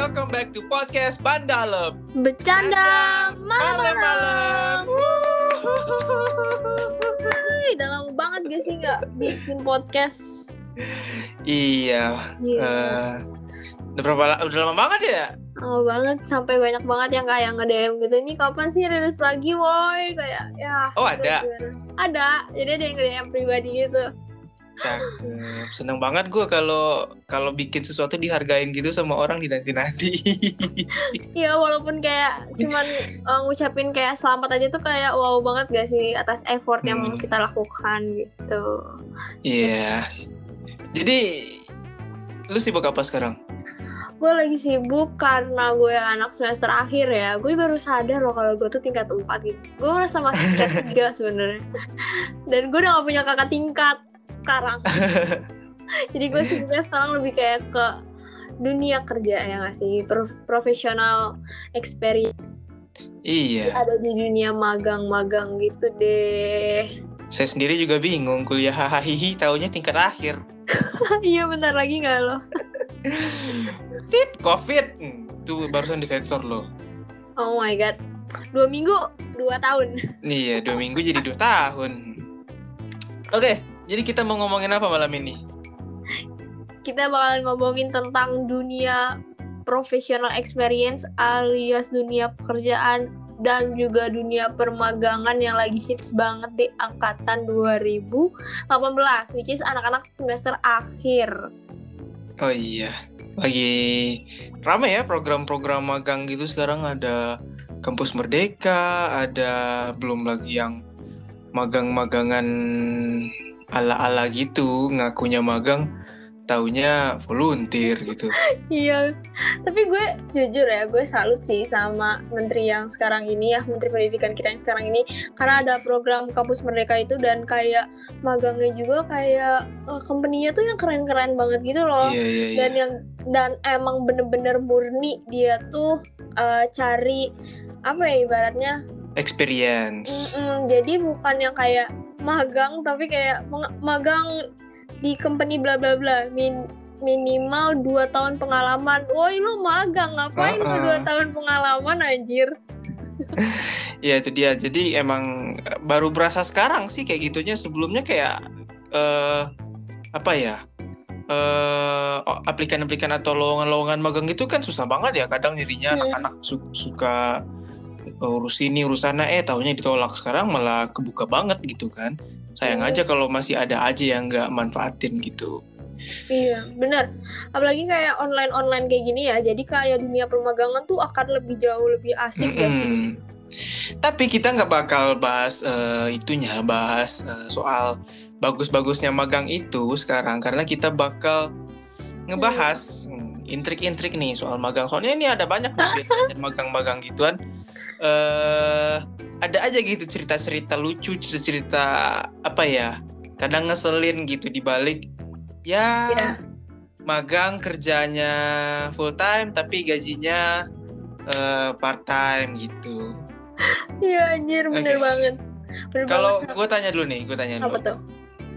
welcome back to podcast Bandalem. Bercanda malam-malam. Udah lama banget gak sih nggak bikin podcast? Iya. Iya. eh, udah berapa? Udah lama banget ya? Lama banget sampai banyak banget yang kayak nge-DM gitu. Ini kapan sih rilis lagi, woi? Kayak ya. Oh, ada? Ada. Jadi ada yang nge-DM pribadi gitu. Cakep. Seneng banget gue kalau kalau bikin sesuatu dihargain gitu sama orang di nanti nanti. Iya, walaupun kayak cuman uh, ngucapin kayak selamat aja tuh kayak wow banget gak sih atas effort yang Hmm. kita lakukan gitu. Iya. Jadi lu sibuk apa sekarang? gue lagi sibuk karena gue anak semester akhir ya gue baru sadar loh kalau gue tuh tingkat 4 gitu gue merasa masih tingkat 3 sebenarnya dan gue udah gak punya kakak tingkat sekarang jadi gue sibuknya sekarang lebih kayak ke dunia kerja ya gak sih Prof- professional experience Iya. ada di dunia magang-magang gitu deh Saya sendiri juga bingung kuliah hahaha taunya tingkat akhir. iya bentar lagi gak lo Tit, Covid. Hmm, Itu barusan disensor loh. oh my god dua minggu dua tahun Iya, dua minggu jadi dua tahun. Oke, jadi kita mau ngomongin apa malam ini? kita bakalan ngomongin tentang dunia professional experience alias dunia pekerjaan dan juga dunia permagangan yang lagi hits banget di angkatan 2018 which is anak-anak semester akhir Oh iya, lagi rame ya program-program magang gitu sekarang ada kampus merdeka, ada belum lagi yang magang-magangan ala-ala gitu, ngakunya magang, taunya volunteer gitu. iya tapi gue jujur ya gue salut sih sama menteri yang sekarang ini ya menteri pendidikan kita yang sekarang ini karena ada program kampus merdeka itu dan kayak magangnya juga kayak eh, company-nya tuh yang keren-keren banget gitu loh Iya iya iya. dan yang dan emang bener-bener murni dia tuh eh, cari apa ya ibaratnya Experience. mm-mm, jadi bukan yang kayak magang tapi kayak magang di company bla bla bla min minimal 2 tahun pengalaman woi lu magang ngapain lu Uh-uh. 2 tahun pengalaman anjir Iya itu dia. Jadi emang eh, baru berasa sekarang sih kayak gitunya. Sebelumnya kayak eh apa ya? eh oh, aplikan-aplikan atau lowongan-lowongan magang itu kan susah banget ya kadang jadinya Hmm. anak-anak su- suka urus ini urus sana. Eh taunya ditolak. Sekarang malah kebuka banget gitu kan. Sayang Hmm. aja kalau masih ada aja yang nggak manfaatin gitu. Iya bener apalagi kayak online online kayak gini ya. Jadi kayak dunia permagangan tuh akan lebih jauh lebih asik gak sih. Mm-mm. Tapi kita nggak bakal bahas eh, itunya, bahas eh, soal bagus-bagusnya magang itu sekarang. Karena kita bakal ngebahas hmm, intrik-intrik nih soal magang. Soalnya ini ada banyak magang-magang gituan. Eh ada aja gitu cerita-cerita lucu, cerita-cerita apa ya? Kadang ngeselin gitu di balik ya Iya. magang kerjanya full time tapi gajinya eh, part time gitu. Iya anjir bener Oke. banget. Kalau gue tanya dulu nih, gue tanya apa dulu. tuh?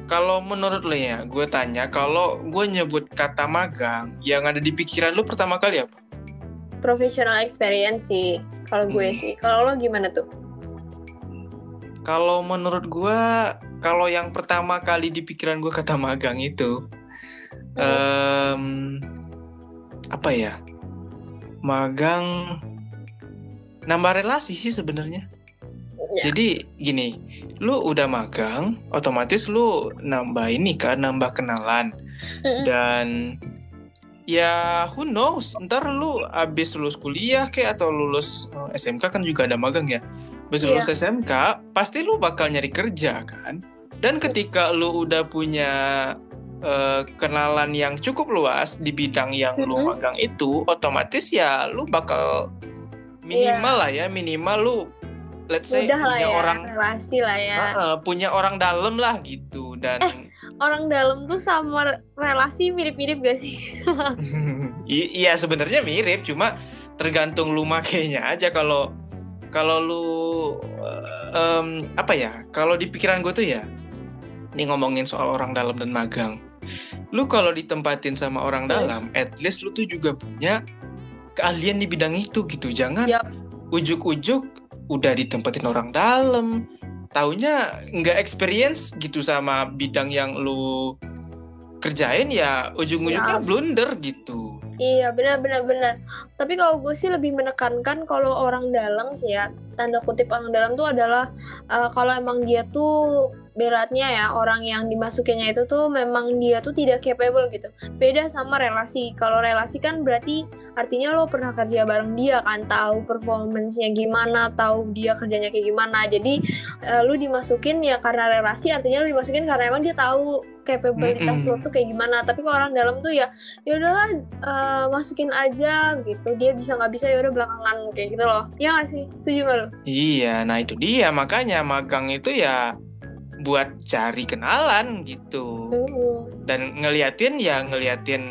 Kalau menurut lo ya, gue tanya, kalau gue nyebut kata magang, yang ada di pikiran lu pertama kali apa? Professional experience sih. Kalau gue Hmm. sih. Kalau lo gimana tuh? Kalau menurut gue, kalau yang pertama kali di pikiran gue kata magang itu, em, apa ya? Magang nambah relasi sih sebenarnya. Ya. Jadi gini, lu udah magang, otomatis lu nambah ini kan, nambah kenalan. Mm-mm. Dan ya who knows, ntar lu abis lulus kuliah kayak atau lulus eh, SMK kan juga ada magang ya. Abis Iya. lulus SMK, pasti lu bakal nyari kerja kan. Dan ketika lu udah punya eh, kenalan yang cukup luas di bidang yang lu Mhm. magang itu, otomatis ya lu bakal minimal lah ya, minimal lu let's say Mudah lah punya ya, orang relasi lah ya. Ah, punya orang dalam lah gitu dan Orang dalam tuh sama relasi mirip-mirip gak sih? I- iya sebenarnya mirip cuma tergantung lu makainya aja kalau kalau lu eh, em, apa ya kalau di pikiran gue tuh ya ini ngomongin soal orang dalam dan magang lu kalau ditempatin sama orang Hmm. dalam at least lu tuh juga punya keahlian di bidang itu gitu. Jangan Yap. ujuk-ujuk udah ditempatin orang dalam. Taunya nggak experience gitu sama bidang yang lu kerjain ya ujung-ujungnya Yap. blunder gitu. Iya benar benar benar. Tapi kalau gue sih lebih menekankan kalau orang dalam sih ya tanda kutip orang dalam tuh adalah eh, kalau emang dia tuh beratnya ya orang yang dimasukinnya itu tuh memang dia tuh tidak capable gitu. Beda sama relasi. Kalau relasi kan berarti artinya lo pernah kerja bareng dia kan, tahu performance-nya gimana, tahu dia kerjanya kayak gimana. Jadi eh, lu dimasukin ya karena relasi artinya lu dimasukin karena emang dia tahu capabilitas Mm-mm. lo tuh kayak gimana. Tapi kalau orang dalam tuh ya ya udahlah eh, masukin aja gitu dia bisa nggak bisa ya udah belakangan kayak gitu loh ya nggak sih setuju nggak lo Iya, nah itu dia makanya magang itu ya buat cari kenalan gitu. dan ngeliatin ya ngeliatin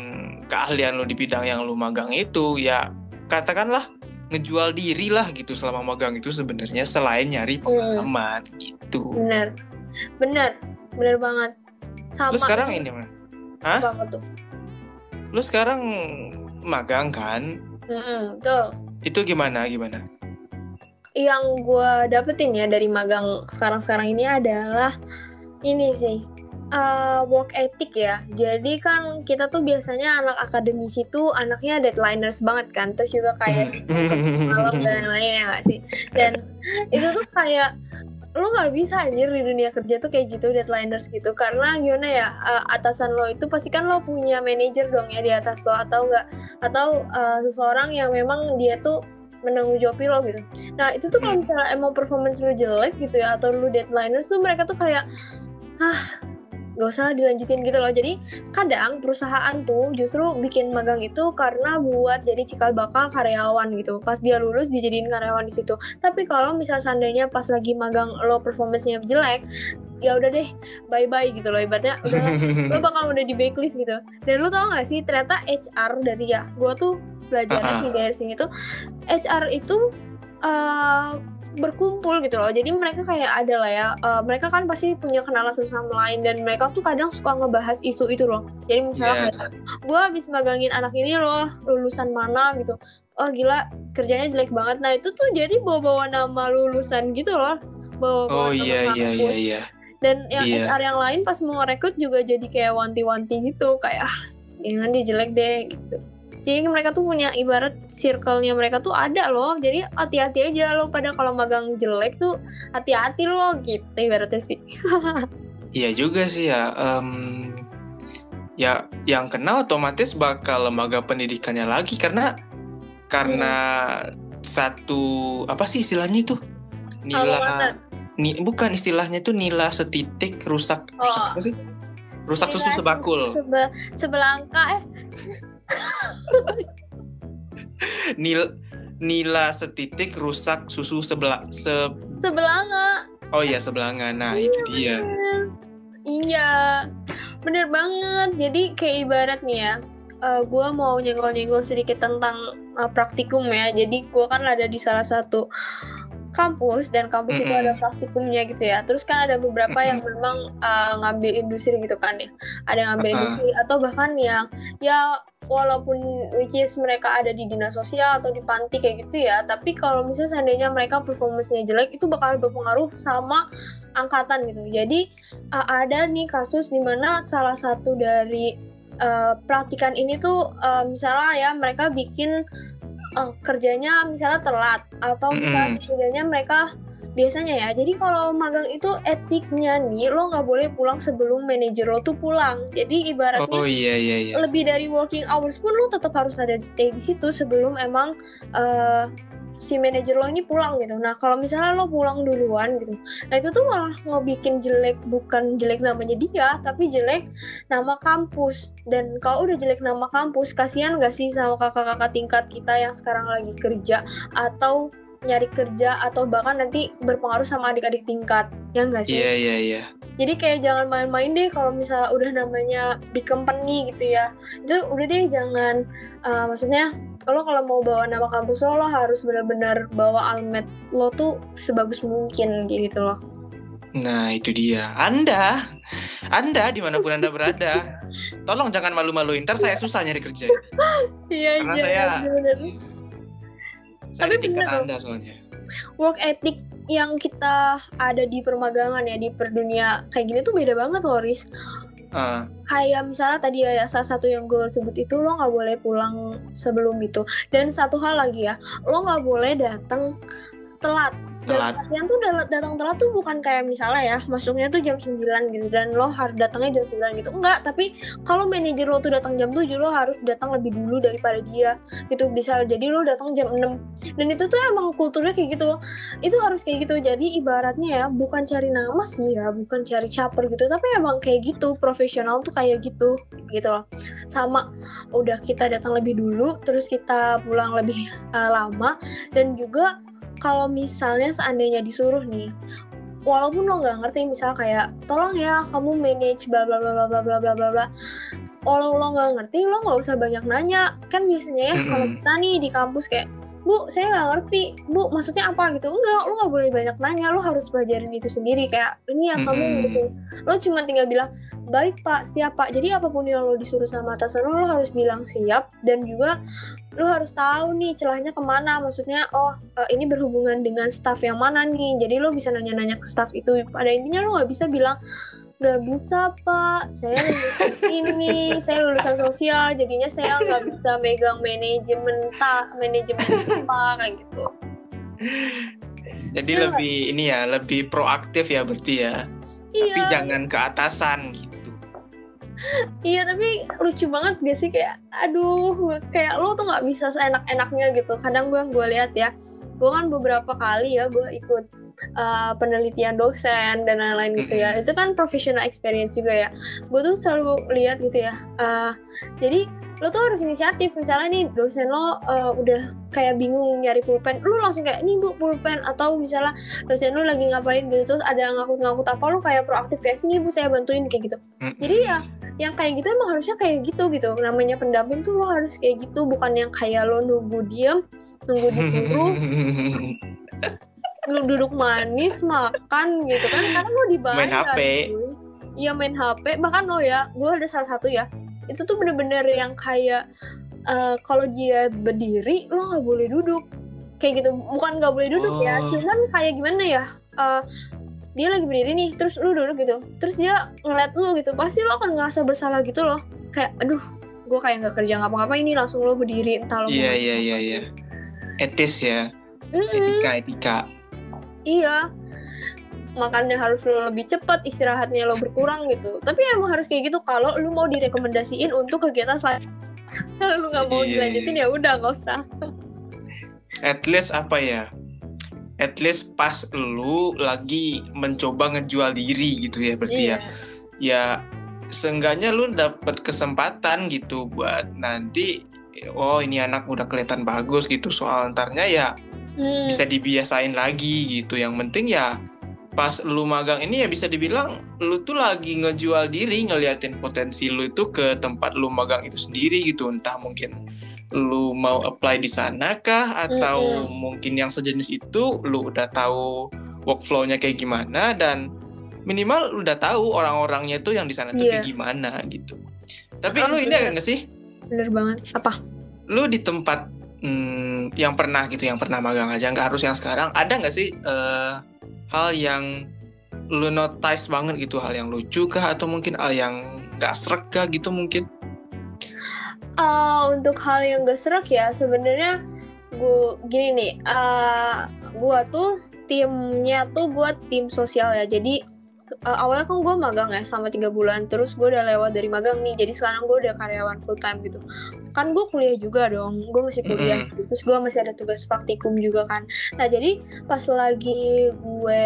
keahlian lu di bidang yang lu magang itu ya katakanlah ngejual diri lah gitu selama magang itu sebenarnya selain nyari pengalaman gitu. bener bener bener banget sama Lu sekarang ini mah, Hah? apa, tuh lu sekarang magang kan? Mm-mm, betul Itu gimana gimana? Yang gue dapetin ya dari magang sekarang-sekarang ini adalah ini sih uh, work ethic ya. Jadi kan kita tuh biasanya anak akademisi tuh anaknya deadliners banget kan. Terus juga kayak malam dan lain-lain ya nggak sih. Dan itu tuh kayak lo nggak bisa anjir di dunia kerja tuh kayak gitu deadliners gitu karena gimana ya uh, atasan lo itu pasti kan lo punya manajer dong ya di atas lo atau enggak atau uh, seseorang yang memang dia tuh menanggung jawab lo gitu. Nah itu tuh kalau misalnya emang performance lu jelek gitu ya atau lu deadliners tuh mereka tuh kayak ah gak usah lah dilanjutin gitu loh. Jadi kadang perusahaan tuh justru bikin magang itu karena buat jadi cikal bakal karyawan gitu. Pas dia lulus dijadiin karyawan di situ. Tapi kalau misal seandainya pas lagi magang lo performance-nya jelek, ya udah deh bye bye gitu loh ibaratnya udah lo bakal udah di backlist gitu. Dan lo tau gak sih ternyata HR dari ya gue tuh belajar Uh-uh. sih dari sini tuh HR itu eh, berkumpul gitu loh. Jadi mereka kayak ada lah ya eh, mereka kan pasti punya kenalan satu sama lain dan mereka tuh kadang suka ngebahas isu itu loh. Jadi misalnya Ya, gue habis magangin anak ini loh lulusan mana gitu. Oh gila kerjanya jelek banget. Nah itu tuh jadi bawa-bawa nama lulusan gitu loh. Bawa, Oh iya iya iya iya. Dan yang Iya. HR yang lain pas mau ngerekrut juga jadi kayak wanti-wanti gitu kayak ah jangan dia jelek deh gitu jadi mereka tuh punya ibarat circle-nya mereka tuh ada loh jadi hati-hati aja lo pada kalau magang jelek tuh hati-hati lo gitu ibaratnya sih Iya juga sih ya. Em, ya yang kena otomatis bakal lembaga pendidikannya lagi karena karena satu apa sih istilahnya itu Alma nila mater. Ni, bukan istilahnya itu nila setitik rusak rusak Oh. apa sih? Rusak susu Nilai sebakul. sebe sebelangka eh. Nil nila setitik rusak susu sebelah se sebelanga. Oh iya sebelanga. Nah itu dia. Iya, bener banget. Jadi kayak ibarat nih ya, gue mau nyenggol-nyenggol sedikit tentang uh, praktikum ya. Jadi gue kan ada di salah satu kampus dan kampus itu Mm-mm. ada praktikumnya gitu ya. Terus kan ada beberapa yang memang uh, ngambil industri gitu kan ya. Ada yang ngambil Uh-uh. industri atau bahkan yang ya walaupun which is mereka ada di dinas sosial atau di panti kayak gitu ya. Tapi kalau misalnya seandainya mereka performance-nya jelek itu bakal berpengaruh sama angkatan gitu. Jadi uh, ada nih kasus di mana salah satu dari uh, praktikan ini tuh uh, misalnya ya mereka bikin uh, kerjanya misalnya telat atau misalnya Mm-mm. kerjanya mereka biasanya ya jadi kalau magang itu etiknya nih lo nggak boleh pulang sebelum manajer lo tuh pulang jadi ibaratnya oh iya iya iya lebih dari working hours pun lo tetap harus ada di stay di situ sebelum emang eh, si manajer lo ini pulang gitu. Nah kalau misalnya lo pulang duluan gitu, nah itu tuh malah ngebikin jelek bukan jelek namanya dia, tapi jelek nama kampus. Dan kalau udah jelek nama kampus, kasihan gak sih sama kakak-kakak tingkat kita yang sekarang lagi kerja atau nyari kerja atau bahkan nanti berpengaruh sama adik-adik tingkat ya enggak sih? iya iya iya Jadi kayak jangan main-main deh kalau misalnya udah namanya big company gitu ya. Itu udah deh jangan uh, maksudnya lo kalau mau bawa nama kampus lo, lo harus benar-benar bawa almet lo tuh sebagus mungkin gitu loh. Nah itu dia Anda Anda di mana pun Anda berada Tolong jangan malu-maluin Ntar saya susah nyari kerja Iya Karena saya Saya Tapi loh. anda soalnya. work ethic yang kita ada di permagangan ya di perdunia kayak gini tuh beda banget loh Riz Ah, kayak misalnya tadi ya salah satu yang gue sebut itu lo nggak boleh pulang sebelum itu dan satu hal lagi ya lo nggak boleh datang telat telat. Yang tuh datang telat tuh bukan kayak misalnya ya masuknya tuh jam 9 gitu dan lo harus datangnya jam 9 gitu. Enggak tapi kalau manajer lo tuh datang jam 7 lo harus datang lebih dulu daripada dia gitu. Bisa jadi lo datang jam 6 dan itu tuh emang kulturnya kayak gitu. Itu harus kayak gitu. Jadi ibaratnya ya bukan cari nama sih ya bukan cari caper gitu. Tapi emang kayak gitu profesional tuh kayak gitu gitu loh. Sama udah kita datang lebih dulu terus kita pulang lebih eh, lama dan juga kalau misalnya seandainya disuruh nih walaupun lo nggak ngerti misal kayak tolong ya kamu manage bla bla bla bla bla bla bla bla. Bla kalau lo nggak ngerti lo nggak usah banyak nanya. Kan biasanya ya kalau kita nih di kampus kayak bu saya nggak ngerti. Bu maksudnya apa gitu? Enggak lo nggak boleh banyak nanya. Lo harus pelajarin itu sendiri. Kayak ini ya kamu Mm-mm. gitu. Lo cuma tinggal bilang baik pak. Siap pak. Jadi apa pun yang lo disuruh sama atasan lo lo harus bilang siap. Dan juga lo harus tahu nih celahnya ke mana. Maksudnya oh eh, ini berhubungan dengan staff yang mana nih? Jadi lo bisa nanya-nanya ke staff itu. Pada intinya lo nggak bisa bilang nggak bisa pak saya lulusan ini saya lulusan sosial jadinya saya nggak bisa megang manajemen tak manajemen apa kayak gitu Jadi Iya. lebih ini ya, lebih proaktif ya berarti ya. Tapi iya jangan ke atasan gitu. iya tapi lucu banget gak sih kayak aduh kayak lo tuh nggak bisa seenak-enaknya gitu kadang gue gue lihat ya gue kan beberapa kali ya gue ikut uh, penelitian dosen dan lain-lain gitu ya. Itu kan professional experience juga ya. Gue tuh selalu lihat gitu ya uh, jadi lo tuh harus inisiatif. Misalnya nih dosen lo uh, udah kayak bingung nyari pulpen lo langsung kayak nih bu pulpen. Atau misalnya dosen lo lagi ngapain gitu terus ada ngakut-ngakut apa lo kayak proaktif kayak sini bu saya bantuin kayak gitu. Jadi ya yang kayak gitu emang harusnya kayak gitu gitu. Namanya pendamping tuh lo harus kayak gitu bukan yang kayak lo nunggu diem nunggu disuruh lu duduk manis makan gitu kan. Karena lo dibayar Main HP. cuy. iya main HP bahkan lo ya gue ada salah satu ya. Itu tuh bener-bener yang kayak eh, kalau dia berdiri lo nggak boleh duduk. Kayak gitu. Bukan nggak boleh duduk ya Oh. cuman kayak gimana ya eh, dia lagi berdiri nih terus lu duduk gitu. Terus dia ngeliat lu gitu pasti lo akan ngerasa bersalah gitu loh. Kayak aduh gue kayak nggak kerja ngapa-ngapa ini langsung lo berdiri entah lo Iya iya iya iya. Etis ya, Mm-mm. etika etika. Iya. Makanya harus lo lebih cepat istirahatnya lo berkurang gitu. Tapi emang harus kayak gitu kalau lu mau direkomendasiin untuk kegiatan selain kalau lu nggak mau Iya, dilanjutin iya. ya udah nggak usah. At least apa ya? At least pas lu lagi mencoba ngejual diri gitu ya berarti Iya. ya. Ya seenggaknya lu dapet kesempatan gitu buat nanti oh ini anak udah kelihatan bagus gitu soal antarnya ya Hmm, bisa dibiasain lagi gitu. Yang penting ya pas lu magang ini ya bisa dibilang lu tuh lagi ngejual diri ngeliatin potensi lu itu ke tempat lu magang itu sendiri gitu. Entah mungkin lu mau apply di sana kah atau mungkin yang sejenis itu lu udah tahu workflow-nya kayak gimana dan minimal lu udah tahu orang-orangnya tuh yang di sana tuh Iya. kayak gimana gitu. Tapi lu ini ada nggak sih bener banget. Apa? lu di tempat hmm, yang pernah gitu yang pernah magang aja nggak harus yang sekarang ada nggak sih eh, hal yang lu notice banget gitu hal yang lucu kah atau mungkin hal yang nggak srek kah gitu mungkin Eh, untuk hal yang gak serak ya sebenarnya gue gini nih. eh gue tuh timnya tuh buat tim sosial ya. Jadi eh, awalnya kan gue magang ya selama tiga bulan. Terus gue udah lewat dari magang nih. Jadi sekarang gue udah karyawan full time gitu. Kan gue kuliah juga dong. Gue masih kuliah. gitu. Terus gue masih ada tugas praktikum juga kan. Nah jadi pas lagi gue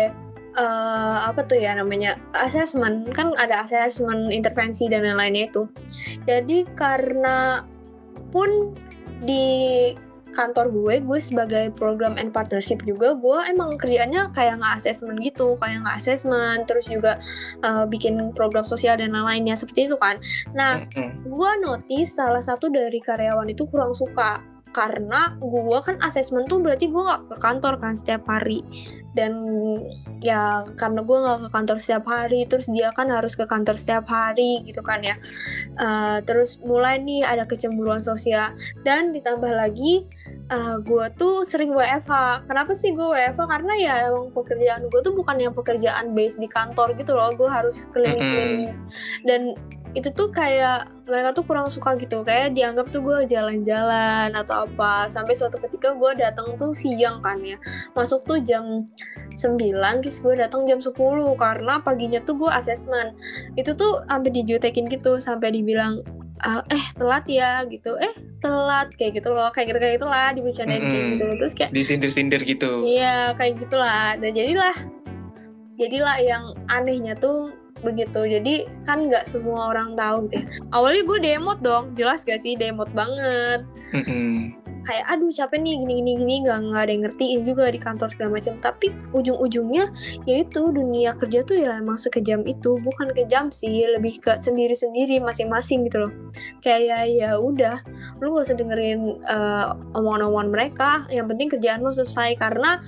eh, apa tuh ya namanya assessment kan ada assessment intervensi dan lain-lainnya itu jadi karena pun di kantor gue, gue sebagai program and partnership juga, gue emang kerjanya kayak nggak assessment gitu, kayak nggak assessment, terus juga uh, bikin program sosial dan lain-lainnya seperti itu kan. Nah, gue notice salah satu dari karyawan itu kurang suka karena gue kan asesmen tuh berarti gue nggak ke kantor kan setiap hari. Dan ya karena gue nggak ke kantor setiap hari terus dia kan harus ke kantor setiap hari gitu kan ya. Eh, terus mulai nih ada kecemburuan sosial. Dan ditambah lagi uh, gue tuh sering WFH. Kenapa sih gue WFH? Karena ya emang pekerjaan gue tuh bukan yang pekerjaan base di kantor gitu loh. Gue harus keliling-keliling. Dan itu tuh kayak mereka tuh kurang suka gitu kayak dianggap tuh gue jalan-jalan atau apa sampai suatu ketika gue datang tuh siang kan ya masuk tuh jam 9 terus gue datang jam 10 karena paginya tuh gue asesmen itu tuh sampai dijutekin gitu sampai dibilang uh, eh telat ya gitu. Eh telat kayak gitu loh kayak gitu kayak gitulah dibercandain mm -hmm. gitu terus kayak disindir-sindir gitu. Iya kayak gitulah. Dan jadilah jadilah yang anehnya tuh begitu. Jadi kan nggak semua orang tahu gitu ya. Awalnya gue demot dong. Jelas gak sih demot banget. Mm -hmm. kayak aduh capek nih gini gini gini. Nggak nggak ada yang ngertiin juga di kantor segala macam. Tapi ujung-ujungnya yaitu dunia kerja tuh ya emang sekejam itu. Bukan kejam sih lebih ke sendiri-sendiri masing-masing gitu loh. Kayak ya udah lu gak usah dengerin uh, omongan-omongan mereka. Yang penting kerjaan lo selesai. Karena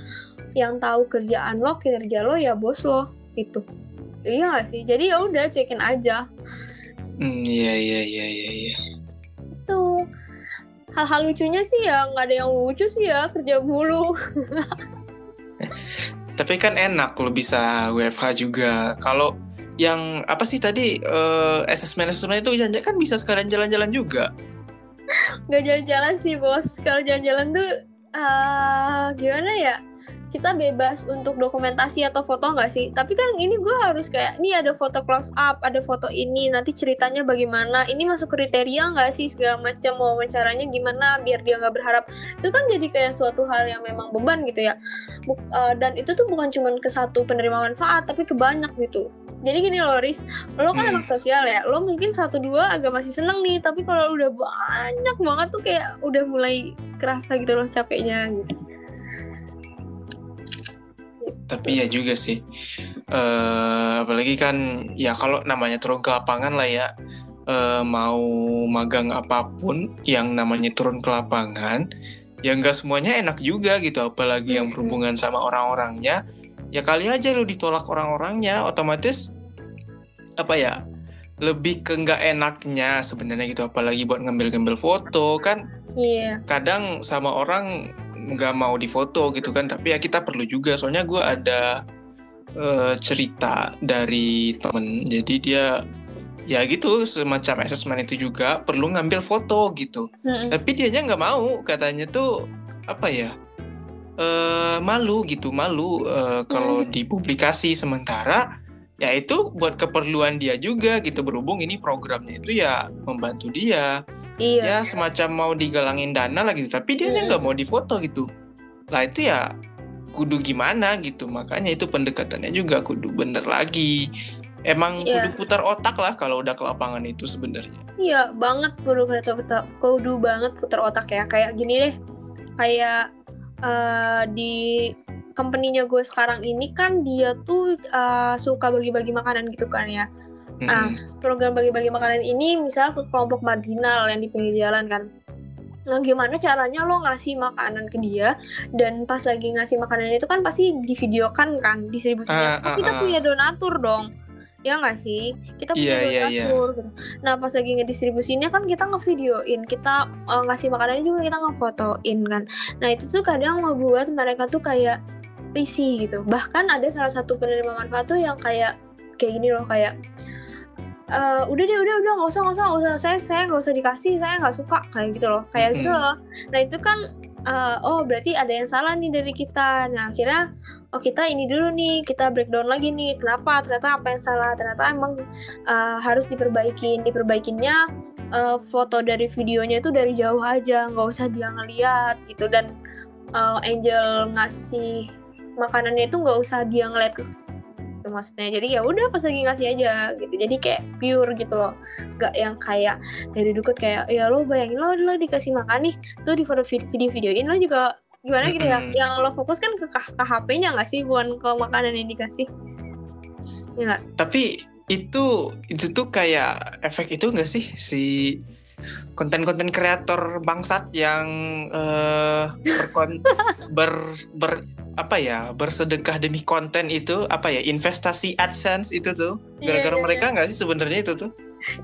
yang tahu kerjaan lo kinerja lo ya bos lo gitu iya gak sih? Jadi ya udah cekin aja. Hmm iya iya iya iya iya. Tuh hal-hal lucunya sih ya nggak ada yang lucu sih ya kerja bulu tapi kan enak lo bisa WFH juga. Kalau yang apa sih tadi uh, assessment assessment itu jangan kan bisa sekalian jalan-jalan juga. Nggak jalan-jalan sih bos. Kalau jalan-jalan tuh uh, gimana ya kita bebas untuk dokumentasi atau foto nggak sih? Tapi kan ini gue harus kayak, ini ada foto close up, ada foto ini, nanti ceritanya bagaimana, ini masuk kriteria nggak sih segala macam mau caranya gimana biar dia nggak berharap. Itu kan jadi kayak suatu hal yang memang beban gitu ya. Buk, uh, dan itu tuh bukan cuma ke satu penerima manfaat, tapi ke banyak gitu. Jadi gini loh Riz, lo kan hmm. anak sosial ya, lo mungkin satu dua agak masih seneng nih, tapi kalau udah banyak banget tuh kayak udah mulai kerasa gitu loh capeknya gitu tapi ya juga sih. Uh, apalagi kan ya kalau namanya turun ke lapangan lah ya. Uh, mau magang apa pun yang namanya turun ke lapangan ya nggak semuanya enak juga gitu. Apalagi yang berhubungan sama orang-orangnya ya kali aja lu ditolak orang-orangnya otomatis apa ya lebih ke nggak enaknya sebenarnya gitu. Apalagi buat ngambil-ngambil foto kan. Yeah. kadang sama orang nggak mau difoto gitu kan tapi ya kita perlu juga. Soalnya gue ada uh, cerita dari temen. Jadi dia ya gitu semacam assessment itu juga perlu ngambil foto gitu. Mm-hmm. tapi nya nggak mau. Katanya tuh apa ya uh, malu gitu malu. Uh, kalau mm-hmm. dipublikasi sementara ya itu buat keperluan dia juga gitu. Berhubung ini programnya itu ya membantu dia iya. ya semacam mau digalangin dana lah gitu. Tapi dia nggak mau difoto gitu. Lah itu ya kudu gimana gitu. Makanya itu pendekatannya juga kudu bener lagi. Emang iya. kudu putar otak lah kalau udah ke lapangan itu sebenarnya. Iya banget kudu putar kudu banget putar otak ya. Kayak gini deh. Kayak uh, di company-nya gue sekarang ini kan dia tuh uh, suka bagi-bagi makanan gitu kan ya Nah, program bagi-bagi makanan ini misalnya ke kelompok marginal yang di pinggir jalan kan. Nah, gimana caranya lo ngasih makanan ke dia dan pas lagi ngasih makanan itu kan pasti divideokan kan distribusinya. Uh, uh, kita punya donatur dong. Ya nggak sih? Kita punya yeah, donatur. Yeah, yeah. Gitu. Nah, pas lagi ngedistribusinya kan kita ngevideoin, kita uh, ngasih makanannya juga kita ngefotoin kan. Nah, itu tuh kadang ngebuat mereka tuh kayak risih gitu. Bahkan ada salah satu penerima manfaat tuh yang kayak kayak gini loh kayak uh, udah deh udah udah nggak usah nggak usah nggak usah. Saya saya nggak usah dikasih saya nggak suka kayak gitu loh. Kayak gitu loh. Nah itu kan uh, oh berarti ada yang salah nih dari kita. Nah akhirnya oh kita ini dulu nih kita breakdown lagi nih kenapa ternyata apa yang salah? Ternyata emang uh, harus diperbaiki diperbaikinnya uh, foto dari videonya itu dari jauh aja nggak usah dia ngeliat gitu. Dan uh, Angel ngasih makanannya itu nggak usah dia ngeliat ke gitu maksudnya. Jadi ya udah pas lagi ngasih aja gitu. Jadi kayak pure gitu loh. Gak yang kayak dari deket kayak ya lo bayangin lo lo dikasih makan nih tuh di foto video videoin lo juga gimana gitu ya? Yang lo fokus kan ke, ke HP-nya nggak sih bukan ke makanan yang dikasih? Ya gak? tapi itu itu tuh kayak efek itu enggak sih? Si konten-konten kreator bangsat yang uh, berkon ber, ber apa ya bersedekah demi konten itu apa ya investasi adsense itu tuh. Iya, gara-gara yeah, yeah, mereka nggak yeah. sih sebenarnya itu tuh?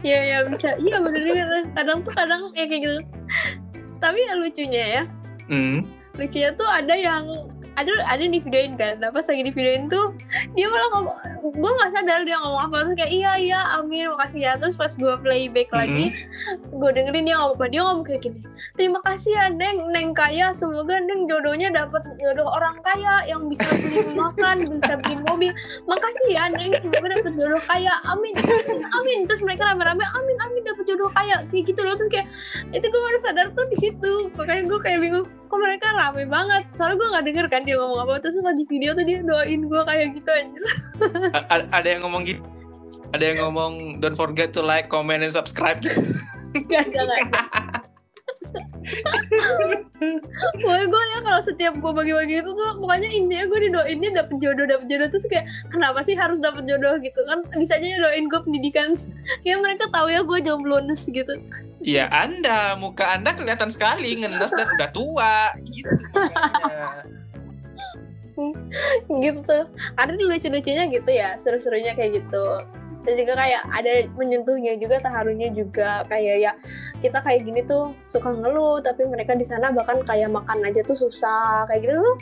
Iya iya bisa. Iya bener kadang tuh kadang ya kayak gitu. Tapi ya lucunya ya. Hmm. lucunya tuh ada yang ada ada di videoin kan? Nah pas lagi di videoin tuh dia malah ngomong gue nggak sadar dia ngomong apa terus kayak iya iya amin makasih ya. Terus pas gue playback lagi gue dengerin dia ngomong apa dia ngomong kayak gini terima kasih ya neng neng kaya semoga neng jodohnya dapat jodoh orang kaya yang bisa beli makan bisa beli mobil. Makasih ya neng semoga dapat jodoh kaya. Amin amin, amin. terus mereka rame-rame amin amin dapat jodoh kaya. Kayak gitu loh terus kayak itu gue baru sadar tuh di situ. Makanya gue kayak bingung kok mereka rame banget soalnya gue nggak denger kan dia ngomong apa terus pas di video tuh dia doain gue kayak gitu anjir A- ada yang ngomong gitu. Ada yang ngomong don't forget to like, comment, and subscribe. gitu. gak gak ada Pokoknya gue ya kalau setiap gue bagi-bagi itu tuh pokoknya intinya gue didoainnya dapet jodoh dapet jodoh. Terus kayak kenapa sih harus dapet jodoh gitu? Kan bisa aja doain gue pendidikan. Kayak mereka tahu ya gue jomblo nus gitu. Ya Anda, muka Anda kelihatan sekali ngenes dan udah tua. Gitu. gitu. Ada lucu-lucunya gitu ya seru-serunya kayak gitu dan juga kayak ada menyentuhnya juga terharunya juga. Kayak ya kita kayak gini tuh suka ngeluh tapi mereka di sana bahkan kayak makan aja tuh susah. Kayak gitu tuh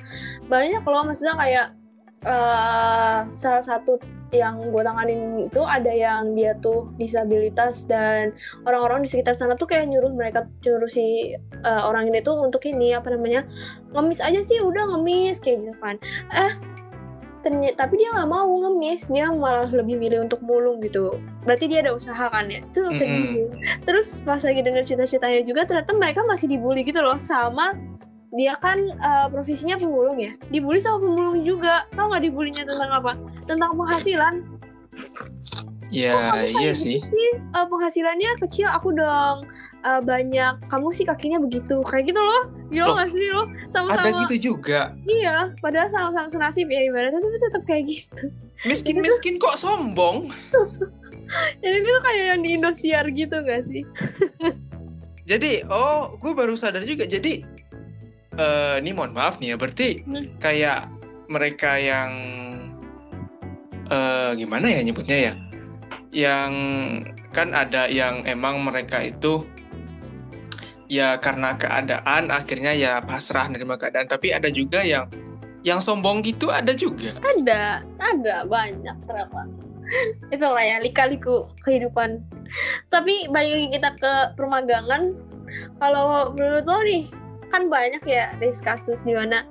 banyak loh. Maksudnya kayak eh salah satu yang gue tanganin itu ada yang dia tuh disabilitas dan orang-orang di sekitar sana tuh kayak nyuruh mereka nyuruh si eh, orang ini tuh untuk ini apa namanya ngemis aja sih udah ngemis kayak gitu kan. Eh ternyata tapi dia nggak mau ngemis dia malah lebih milih untuk mulung gitu. Berarti dia ada usaha kan ya? Itu sedih terus pas lagi denger cerita-ceritanya juga ternyata mereka masih dibully gitu loh sama dia kan eh, profesinya pemulung ya? Dibully sama pemulung juga. Tau nggak dibulinya tentang apa? Tentang penghasilan Ya, iya sih. Eh, penghasilannya kecil aku dong eh, banyak kamu sih kakinya begitu kayak gitu loh Gila Loh, nggak sih lo sama-sama Ada gitu juga. Iya, padahal sama-sama senasib ya ibaratnya tapi tetap kayak gitu. Miskin-miskin kok sombong. Jadi itu kayak yang di Indosiar gitu gak sih? Jadi, oh, gue baru sadar juga. Jadi, eh ini mohon maaf nih ya. Berarti Hmm. kayak mereka yang eh gimana ya nyebutnya ya? Yang kan ada yang emang mereka itu ya karena keadaan akhirnya ya pasrah menerima keadaan. Tapi ada juga yang yang sombong gitu ada juga. Ada, ada banyak ternyata. Itulah ya lika-liku kehidupan. Tapi balik kita ke permagangan. Kalau menurut lo nih, kan banyak ya des kasus di mana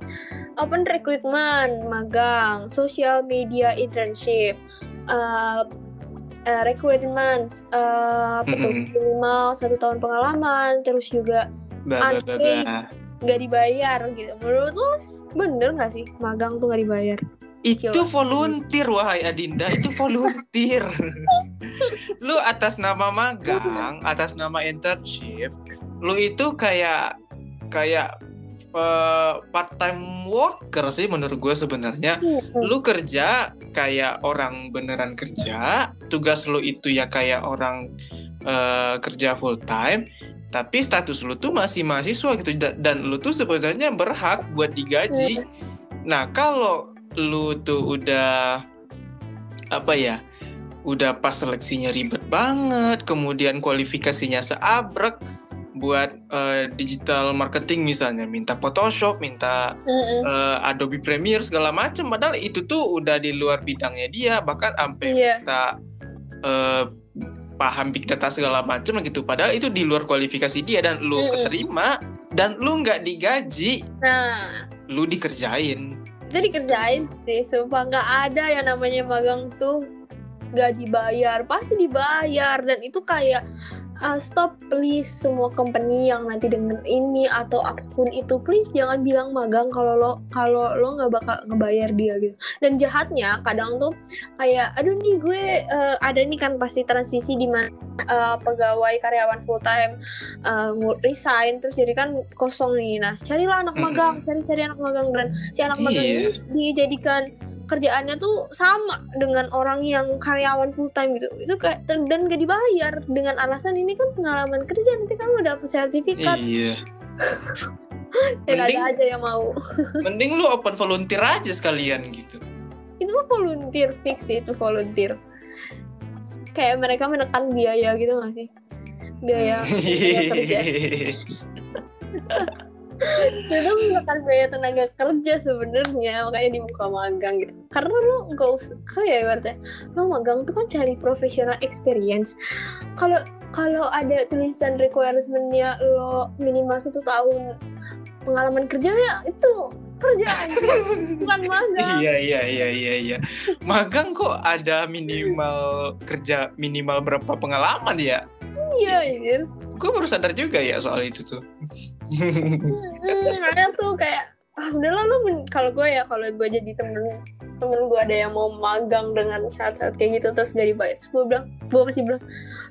open recruitment, magang, social media internship, uh, uh, recruitment, uh, apa tuh, Mm-mm. minimal satu tahun pengalaman, terus juga Unpaid. nggak dibayar gitu. Menurut lo bener nggak sih magang tuh nggak dibayar? Itu volunteer wahai Adinda, itu volunteer. lu atas nama magang, atas nama internship, lu itu kayak kayak part time worker sih menurut gue sebenarnya. Lu kerja kayak orang beneran kerja, tugas lu itu ya kayak orang eh, kerja full time, tapi status lu tuh masih mahasiswa gitu Da- dan lu tuh sebenarnya berhak buat digaji. Nah, kalau lu tuh udah apa ya? Udah pas seleksinya ribet banget, kemudian kualifikasinya seabrek buat eh, digital marketing misalnya, minta Photoshop, minta Mm-mm. eh, Adobe Premiere segala macam padahal itu tuh udah di luar bidangnya dia. Bahkan sampai Iya. kita eh, paham big data segala macam gitu. Padahal itu di luar kualifikasi dia dan lu Mm-mm. keterima dan lu nggak digaji. Nah, lu dikerjain. Itu dikerjain sih sumpah. Nggak ada yang namanya magang tuh nggak dibayar. Pasti dibayar. Dan itu kayak uh, stop please. Semua company yang nanti denger ini atau apa pun itu please jangan bilang magang kalau lo kalau lo nggak bakal ngebayar dia gitu. Dan jahatnya kadang tuh kayak aduh nih gue uh, ada nih kan pasti transisi di mana uh, pegawai karyawan full time uh, resign terus jadi kan kosong nih. Nah carilah anak magang cari-cari anak magang dan si anak magang Iya. ini dijadikan kerjaannya tuh sama dengan orang yang karyawan full time gitu. Itu kayak dan gak dibayar. Dengan alasan ini kan pengalaman kerja nanti kamu dapat sertifikat. Iya. Dan ada mending- aja yang mau. mending lu open volunteer aja sekalian gitu. Itu mah volunteer fix sih itu volunteer. Kayak mereka menekan biaya gitu gak sih? Biaya, biaya kerja itu menekan biaya tenaga kerja sebenarnya makanya dibuka magang gitu. Karena lo nggak usah kayak ya ibaratnya lo magang tuh kan cari professional experience. Kalau kalau ada tulisan requirementnya lo minimal satu tahun pengalaman kerja ya itu kerja aja bukan magang. Iya iya iya iya iya. Magang kok ada minimal kerja minimal berapa pengalaman ya? Iya anjir. Gue baru sadar juga ya soal itu tuh hmm, ada tuh kayak ah udahlah lu kalau gue ya kalau gue jadi temen temen gue ada yang mau magang dengan syarat-syarat kayak gitu terus gak dibayar terus gue bilang gue pasti bilang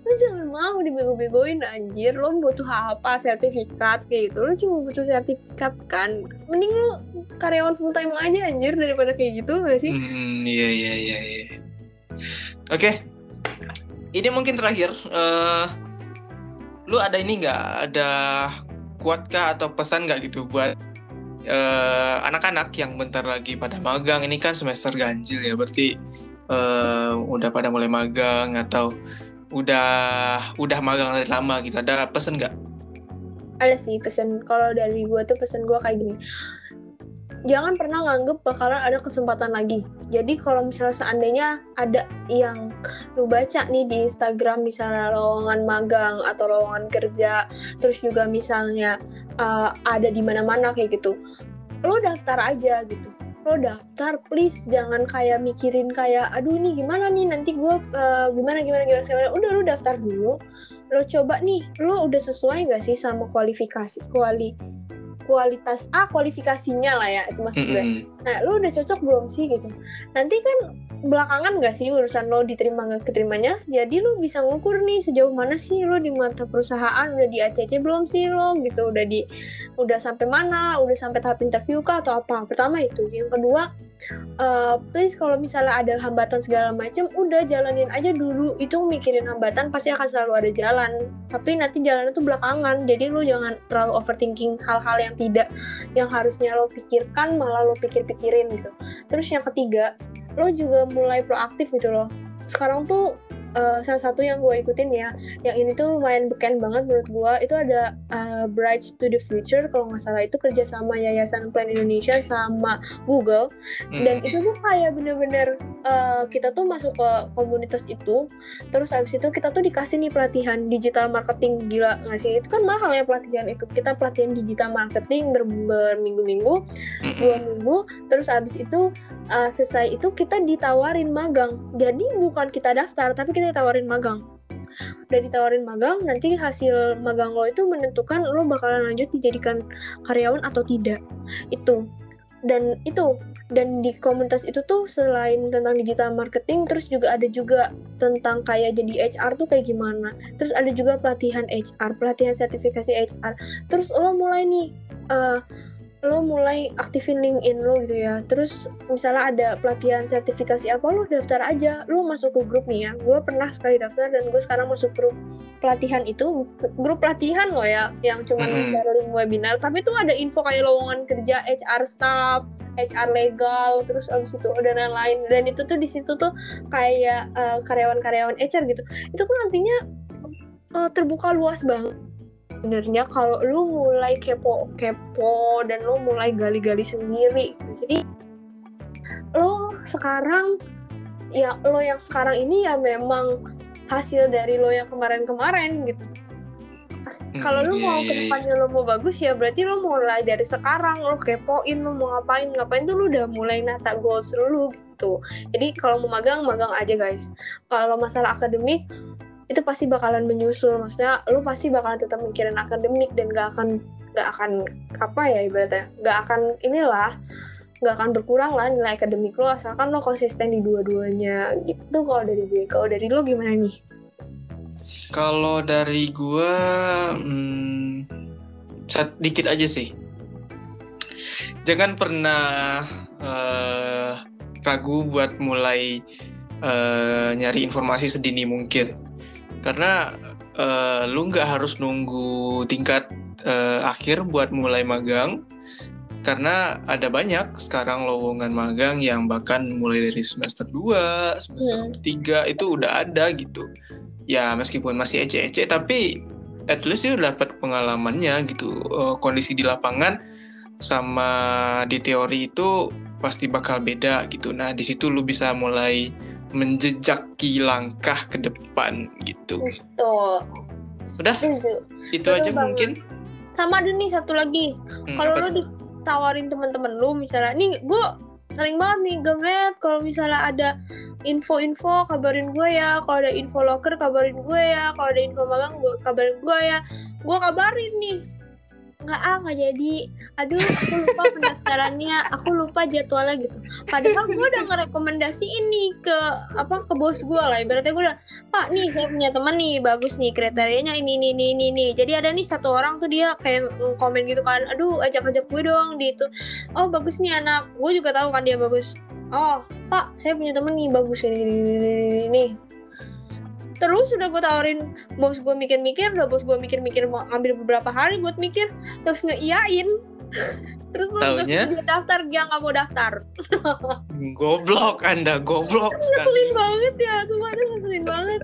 lu jangan mau dibego-begoin anjir lo butuh apa sertifikat kayak gitu lu cuma butuh sertifikat kan mending lu karyawan full time aja anjir daripada kayak gitu gak sih Hmm, iya iya iya iya. Oke. Ini mungkin terakhir eh lu ada ini nggak ada kuatkah atau pesan nggak gitu buat eh, anak-anak yang bentar lagi pada magang? Ini kan semester ganjil ya berarti eh, udah pada mulai magang atau udah udah magang dari lama gitu. Ada pesan nggak? ada sih pesen kalau dari gue tuh pesen gue kayak gini jangan pernah nganggep bakalan ada kesempatan lagi. Jadi kalau misalnya seandainya ada yang lu baca nih di Instagram misalnya lowongan magang atau lowongan kerja terus juga misalnya uh, ada di mana-mana kayak gitu lo daftar aja gitu. Lo daftar please jangan kayak mikirin kayak aduh ini gimana nih? Nanti gue uh, gimana gimana gimana segala udah lo daftar dulu. Lo coba nih lo udah sesuai gak sih sama kualifikasi kuali kualitas ah kualifikasinya lah ya itu maksud gue Mm-mm. nah lo udah cocok belum sih gitu nanti kan belakangan gak sih urusan lo diterima nggak keterimanya? Jadi lo bisa ngukur nih sejauh mana sih lo di mata perusahaan udah di ACC belum sih lo gitu? Udah di udah sampai mana? Udah sampai tahap interview kah atau apa? Pertama itu. Yang kedua eh, please kalau misalnya ada hambatan segala macam udah jalanin aja dulu. Itu mikirin hambatan pasti akan selalu ada jalan. Tapi nanti jalan itu belakangan. Jadi lo jangan terlalu overthinking hal-hal yang tidak yang harusnya lo pikirkan malah lo pikir-pikirin gitu. Terus yang ketiga lo juga mulai proaktif gitu loh. Sekarang tuh eh, salah satu yang gue ikutin ya yang ini tuh lumayan beken banget menurut gue itu ada eh, Bridge to the Future kalau nggak salah. Itu kerja sama Yayasan Plan Indonesia sama Google. Dan Mm. itu tuh kayak bener-bener eh, kita tuh masuk ke komunitas itu terus abis itu kita tuh dikasih nih pelatihan digital marketing. Gila nggak sih? Itu kan mahal ya pelatihan itu. Kita pelatihan digital marketing ber- berminggu-minggu Mm-mm. dua minggu terus abis itu uh, selesai itu kita ditawarin magang. Jadi bukan kita daftar tapi kita ditawarin magang. Udah ditawarin magang nanti hasil magang lo itu menentukan lo bakalan lanjut dijadikan karyawan atau tidak. Itu. Dan itu. Dan di komunitas itu tuh selain tentang digital marketing terus juga ada juga tentang kayak jadi HR tuh kayak gimana. Terus ada juga pelatihan HR pelatihan sertifikasi HR terus lo mulai nih uh, lo mulai aktifin LinkedIn lo gitu ya. Terus misalnya ada pelatihan sertifikasi apa lo daftar aja. Lo masuk ke grup nih ya. Gue pernah sekali daftar dan gue sekarang masuk grup pelatihan itu. Grup pelatihan lo ya yang cuma Mm-mm. sharing webinar. Tapi tuh ada info kayak lowongan kerja HR staff HR legal terus abis itu dan lain-lain. Dan itu tuh di situ tuh kayak eh, karyawan-karyawan HR gitu. Itu kan artinya eh, terbuka luas banget sebenarnya kalau lu mulai kepo kepo dan lu mulai gali-gali sendiri. Gitu. jadi lo sekarang ya lo yang sekarang ini ya memang hasil dari lo yang kemarin-kemarin gitu. Kalau lu iya, mau iya, ke depannya lo mau bagus ya berarti lo mulai dari sekarang. Lo kepoin lo mau ngapain ngapain tuh lu udah mulai nata goals lu gitu. Jadi kalau mau magang magang aja guys. Kalau masalah akademik itu pasti bakalan menyusul maksudnya lu pasti bakalan tetap mikirin akademik dan gak akan gak akan apa ya ibaratnya gak akan inilah gak akan berkurang lah nilai akademik lo asalkan lo konsisten di dua-duanya gitu kalau dari gue kalau dari lo gimana nih Kalau dari gua hmm, sedikit aja sih. Jangan pernah eh, ragu buat mulai eh, nyari informasi sedini mungkin. Karena eh, lu nggak harus nunggu tingkat eh, akhir buat mulai magang. Karena ada banyak sekarang lowongan magang yang bahkan mulai dari semester 2, semester. 3 itu udah ada gitu ya meskipun masih ece-ece tapi at least you dapat pengalamannya gitu uh, kondisi di lapangan sama di teori itu pasti bakal beda gitu nah di situ lu bisa mulai menjejaki langkah ke depan gitu Betul. udah Setuju. itu Betul aja banget. mungkin Sama ada nih satu lagi. Hmm, kalau tuh? ditawarin teman-teman lu misalnya nih gue sering banget nih gemet kalau misalnya ada info-info kabarin gue ya kalau ada info locker kabarin gue ya kalau ada info magang gue kabarin gue ya gue kabarin nih nggak ah nggak jadi. Aduh aku lupa pendaftarannya. Aku lupa jadwalnya gitu. Padahal gue udah ngerekomendasiin nih ke apa ke bos gue lah. Ibaratnya gue udah pak nih saya punya teman nih bagus nih kriterianya ini ini ini ini, ini. jadi ada nih satu orang tuh dia kayak komen gitu kan aduh ajak ajak gue dong di itu oh bagus nih anak. Gue juga tahu kan dia bagus. Oh pak saya punya temen nih bagus ini ini ini, ini, ini. Terus udah gue tawarin bos gue mikir-mikir udah bos gue mikir-mikir mau ambil beberapa hari buat mikir. Terus ngeiyain terus Taunya? dia daftar dia nggak mau daftar. Goblok anda goblok ngeselin banget ya semua itu ngeselin banget.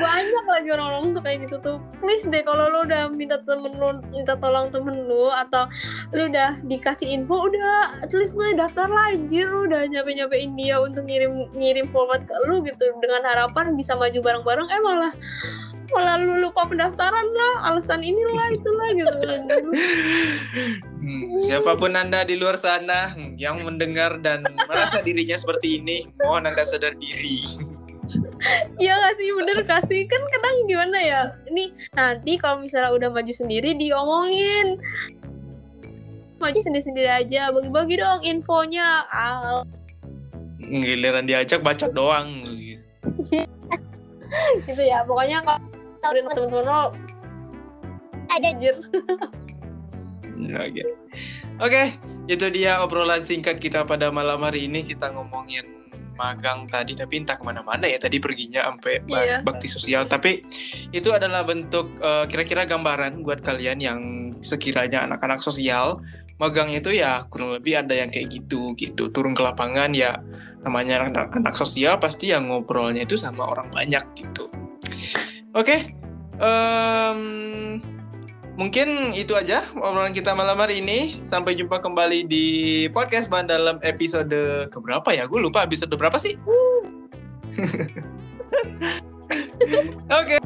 Banyak lagi orang-orang tuh kayak gitu tuh. Please deh kalau lu udah minta temen lu minta tolong temen lu atau lu udah dikasih info udah at least lu daftar lah anjir. Lu udah nyampe-nyampein dia untuk ngirim ngirim format ke lu gitu. Dengan harapan bisa maju bareng-bareng eh malah malah lu lupa pendaftaran lah alasan inilah itulah gitu. Hmm, siapa pun anda di luar sana hmm, yang mendengar dan merasa dirinya seperti ini mohon anda sadar diri. Iya gak sih bener kasih kan kadang gimana ya ini nanti kalau misalnya udah maju sendiri diomongin. Maju sendiri-sendiri aja bagi-bagi dong infonya. Al. Giliran diajak bacot doang. Gitu ya pokoknya kalau tawarin temen-temen lo ada jir Oke. Oke, itu dia obrolan singkat kita pada malam hari ini. Kita ngomongin magang tadi, tapi entah ke mana-mana ya. Tadi perginya sampai bak- Iya. bakti sosial. Tapi itu adalah bentuk eh, kira-kira gambaran buat kalian yang sekiranya anak-anak sosial. Magangnya itu ya kurang lebih ada yang kayak gitu gitu. Turun ke lapangan ya namanya anak, anak sosial pasti yang ngobrolnya itu sama orang banyak gitu. Oke. em, Mungkin itu aja obrolan kita malam hari ini. Sampai jumpa kembali di podcast Ban dalam episode keberapa ya? Gue lupa episode berapa sih. Oke.